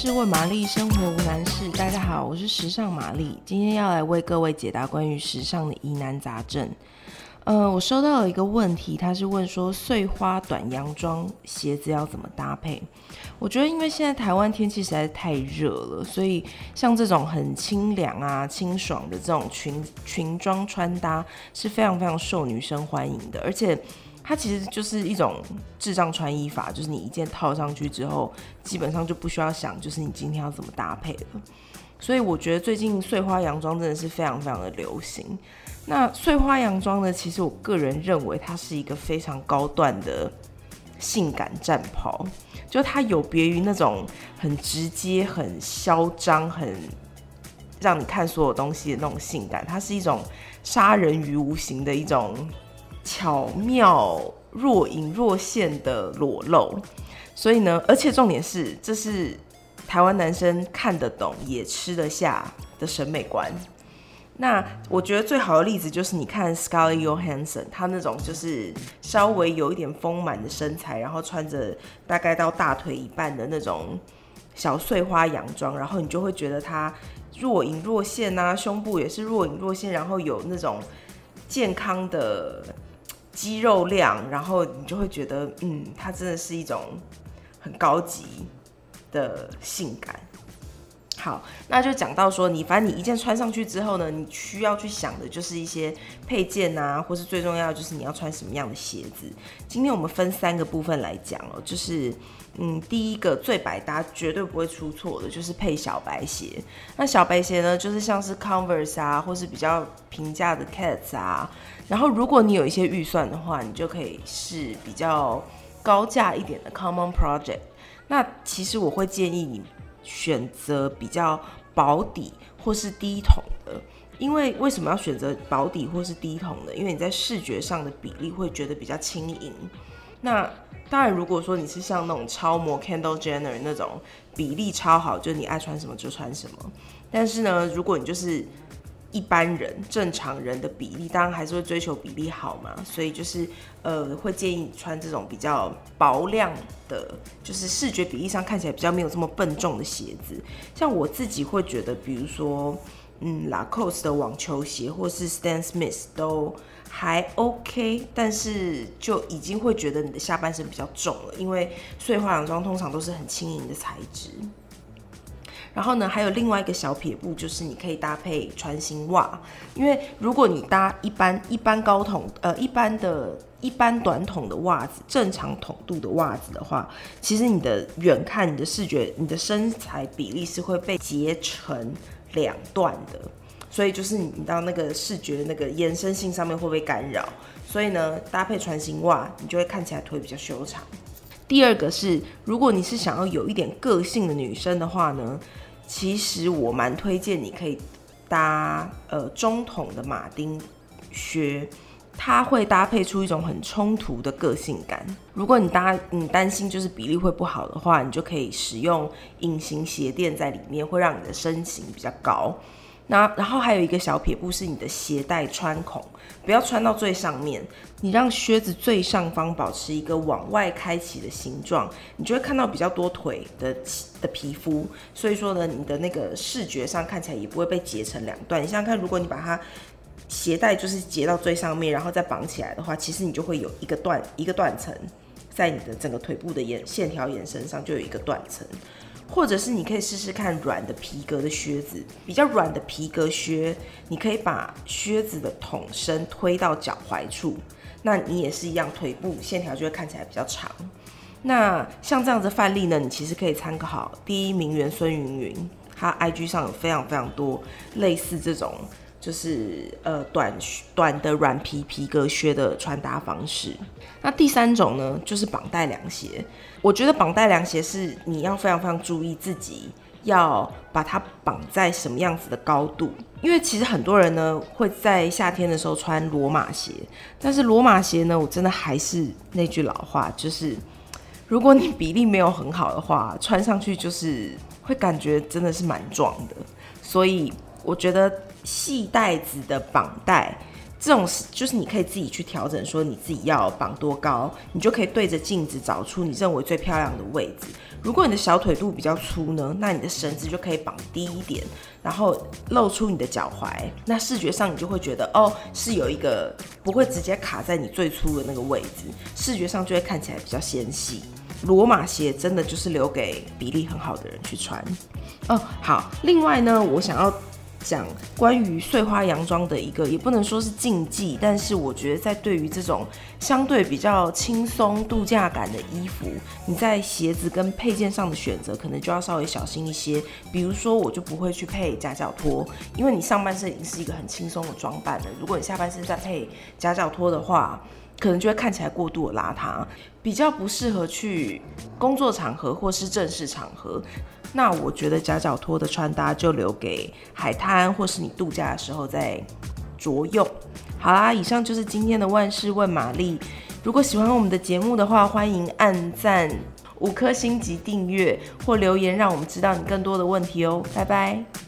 是问玛丽，生活无难事。大家好，我是时尚玛丽，今天要来为各位解答关于时尚的疑难杂症。呃，我收到了一个问题，他是问说碎花短洋装鞋子要怎么搭配？我觉得因为现在台湾天气实在是太热了，所以像这种很清凉啊、清爽的这种裙裙装穿搭是非常非常受女生欢迎的，而且。它其实就是一种智障穿衣法，就是你一件套上去之后，基本上就不需要想，就是你今天要怎么搭配了。所以我觉得最近碎花洋装真的是非常非常的流行。那碎花洋装呢，其实我个人认为它是一个非常高段的性感战袍，就它有别于那种很直接、很嚣张、很让你看所有东西的那种性感，它是一种杀人于无形的一种。巧妙若隐若现的裸露，所以呢，而且重点是，这是台湾男生看得懂也吃得下的审美观。那我觉得最好的例子就是你看 Scarlett Johansson，他那种就是稍微有一点丰满的身材，然后穿着大概到大腿一半的那种小碎花洋装，然后你就会觉得他若隐若现啊，胸部也是若隐若现，然后有那种健康的。肌肉量，然后你就会觉得，嗯，它真的是一种很高级的性感。好，那就讲到说，你反正你一件穿上去之后呢，你需要去想的就是一些配件啊，或是最重要的就是你要穿什么样的鞋子。今天我们分三个部分来讲哦，就是，嗯，第一个最百搭，绝对不会出错的，就是配小白鞋。那小白鞋呢，就是像是 Converse 啊，或是比较平价的 Cats 啊。然后，如果你有一些预算的话，你就可以试比较高价一点的 Common Project。那其实我会建议你选择比较薄底或是低筒的，因为为什么要选择薄底或是低筒的？因为你在视觉上的比例会觉得比较轻盈。那当然，如果说你是像那种超模 Kendall Jenner 那种比例超好，就你爱穿什么就穿什么。但是呢，如果你就是一般人正常人的比例，当然还是会追求比例好嘛，所以就是呃，会建议你穿这种比较薄亮的，就是视觉比例上看起来比较没有这么笨重的鞋子。像我自己会觉得，比如说嗯，Lacoste 的网球鞋或是 Stan Smith 都还 OK，但是就已经会觉得你的下半身比较重了，因为碎花洋装通常都是很轻盈的材质。然后呢，还有另外一个小撇步，就是你可以搭配穿心袜，因为如果你搭一般一般高筒呃一般的一般短筒的袜子，正常筒度的袜子的话，其实你的远看你的视觉你的身材比例是会被截成两段的，所以就是你到那个视觉那个延伸性上面会被干扰，所以呢，搭配船型袜，你就会看起来腿比较修长。第二个是，如果你是想要有一点个性的女生的话呢，其实我蛮推荐你可以搭呃中筒的马丁靴，它会搭配出一种很冲突的个性感。如果你搭你担心就是比例会不好的话，你就可以使用隐形鞋垫在里面，会让你的身形比较高。那然后还有一个小撇步是你的鞋带穿孔，不要穿到最上面，你让靴子最上方保持一个往外开启的形状，你就会看到比较多腿的的皮肤，所以说呢，你的那个视觉上看起来也不会被截成两段。你想想看，如果你把它鞋带就是截到最上面，然后再绑起来的话，其实你就会有一个断一个断层，在你的整个腿部的延线条延伸上就有一个断层。或者是你可以试试看软的皮革的靴子，比较软的皮革靴，你可以把靴子的筒身推到脚踝处，那你也是一样，腿部线条就会看起来比较长。那像这样子范例呢，你其实可以参考第一名媛孙芸芸，她 IG 上有非常非常多类似这种。就是呃短短的软皮皮革靴的穿搭方式。那第三种呢，就是绑带凉鞋。我觉得绑带凉鞋是你要非常非常注意自己要把它绑在什么样子的高度，因为其实很多人呢会在夏天的时候穿罗马鞋，但是罗马鞋呢，我真的还是那句老话，就是如果你比例没有很好的话，穿上去就是会感觉真的是蛮壮的，所以。我觉得细带子的绑带这种是就是你可以自己去调整，说你自己要绑多高，你就可以对着镜子找出你认为最漂亮的位置。如果你的小腿肚比较粗呢，那你的绳子就可以绑低一点，然后露出你的脚踝，那视觉上你就会觉得哦，是有一个不会直接卡在你最粗的那个位置，视觉上就会看起来比较纤细。罗马鞋真的就是留给比例很好的人去穿。哦，好，另外呢，我想要。讲关于碎花洋装的一个，也不能说是禁忌，但是我觉得在对于这种相对比较轻松度假感的衣服，你在鞋子跟配件上的选择，可能就要稍微小心一些。比如说，我就不会去配夹脚拖，因为你上半身已经是一个很轻松的装扮了，如果你下半身再配夹脚拖的话，可能就会看起来过度的邋遢，比较不适合去工作场合或是正式场合。那我觉得夹脚拖的穿搭就留给海滩或是你度假的时候再着用。好啦，以上就是今天的万事问玛丽。如果喜欢我们的节目的话，欢迎按赞、五颗星级订阅或留言，让我们知道你更多的问题哦。拜拜。